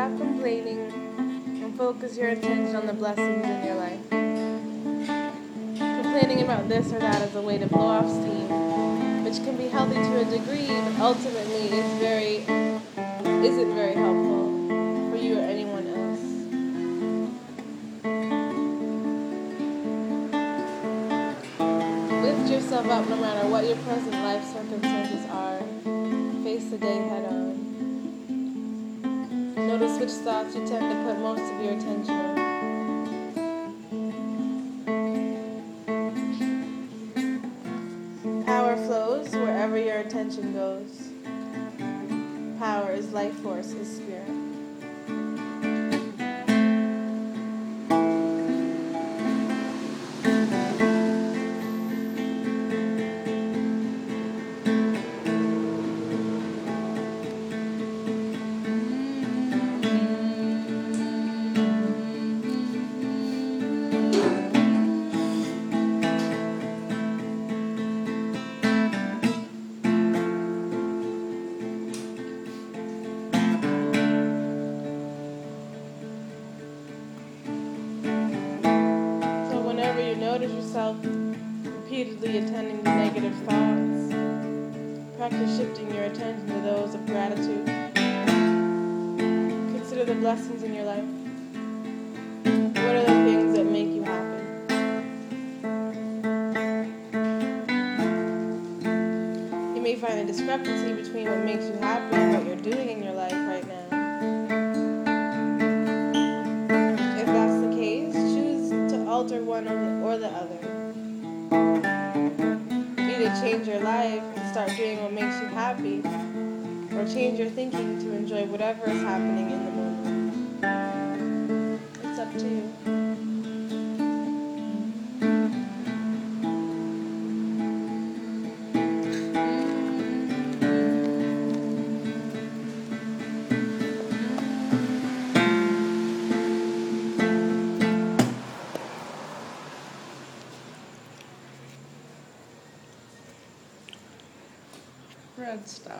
Stop complaining and focus your attention on the blessings in your life. Complaining about this or that is a way to blow off steam, which can be healthy to a degree, but ultimately is very isn't very helpful for you or anyone else. Lift yourself up no matter what your present life circumstances are. Face the day head on. Notice which thoughts you tend to put most of your attention on. Power flows wherever your attention goes. Power is life force, is spirit. Whenever you notice yourself repeatedly attending to negative thoughts, practice shifting your attention to those of gratitude. Consider the blessings in your life. What are the things that make you happy? You may find a discrepancy between what makes you happy and what you're doing in your life right now. One or the, other. Either change your life and start doing what makes you happy, or change your thinking to enjoy whatever is happening in the moment. Red stuff.